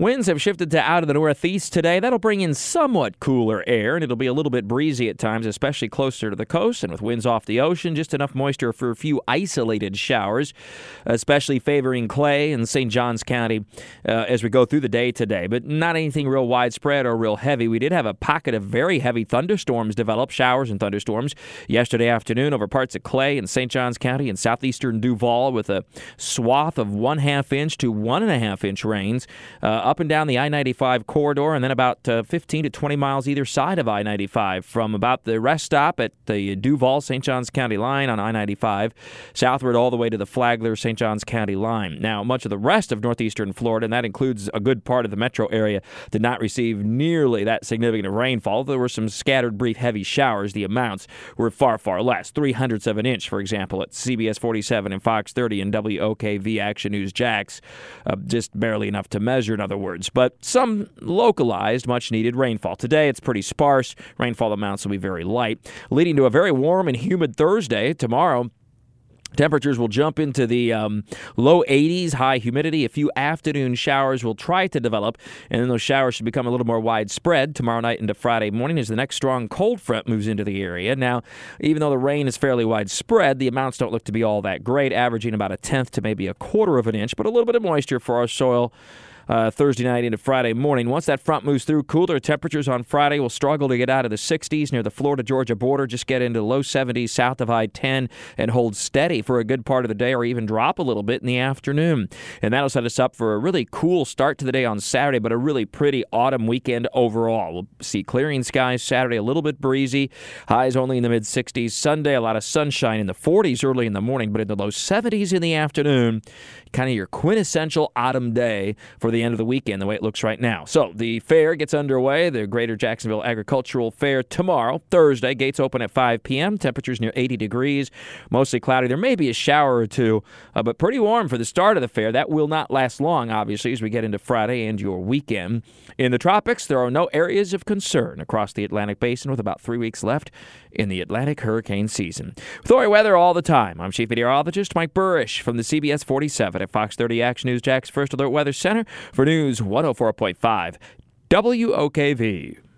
Winds have shifted to out of the northeast today. That'll bring in somewhat cooler air, and it'll be a little bit breezy at times, especially closer to the coast. And with winds off the ocean, just enough moisture for a few isolated showers, especially favoring Clay and St. Johns County uh, as we go through the day today. But not anything real widespread or real heavy. We did have a pocket of very heavy thunderstorms develop, showers and thunderstorms, yesterday afternoon over parts of Clay and St. Johns County and southeastern Duval with a swath of one half inch to one and a half inch rains. Uh, up and down the I 95 corridor, and then about uh, 15 to 20 miles either side of I 95 from about the rest stop at the Duval St. Johns County line on I 95 southward all the way to the Flagler St. Johns County line. Now, much of the rest of northeastern Florida, and that includes a good part of the metro area, did not receive nearly that significant of rainfall. There were some scattered brief heavy showers. The amounts were far, far less. Three hundredths of an inch, for example, at CBS 47 and Fox 30 and WOKV Action News Jax. Uh, just barely enough to measure, in other words, but some localized, much needed rainfall. Today it's pretty sparse. Rainfall amounts will be very light, leading to a very warm and humid Thursday. Tomorrow, Temperatures will jump into the um, low 80s, high humidity. A few afternoon showers will try to develop, and then those showers should become a little more widespread tomorrow night into Friday morning as the next strong cold front moves into the area. Now, even though the rain is fairly widespread, the amounts don't look to be all that great, averaging about a tenth to maybe a quarter of an inch, but a little bit of moisture for our soil uh, Thursday night into Friday morning. Once that front moves through, cooler temperatures on Friday will struggle to get out of the 60s near the Florida Georgia border, just get into the low 70s south of I 10 and hold steady for a good part of the day or even drop a little bit in the afternoon. And that'll set us up for a really cool start to the day on Saturday, but a really pretty autumn weekend overall. We'll see clearing skies Saturday, a little bit breezy, highs only in the mid 60s. Sunday, a lot of sunshine in the 40s early in the morning, but in the low 70s in the afternoon. Kind of your quintessential autumn day for the the end of the weekend, the way it looks right now. So the fair gets underway, the Greater Jacksonville Agricultural Fair tomorrow, Thursday. Gates open at 5 p.m. Temperatures near 80 degrees, mostly cloudy. There may be a shower or two, uh, but pretty warm for the start of the fair. That will not last long, obviously, as we get into Friday and your weekend. In the tropics, there are no areas of concern across the Atlantic Basin with about three weeks left in the Atlantic hurricane season. Our weather all the time, I'm Chief Meteorologist Mike Buresh from the CBS 47 at Fox 30 Action News Jax First Alert Weather Center for News 104.5 WOKV.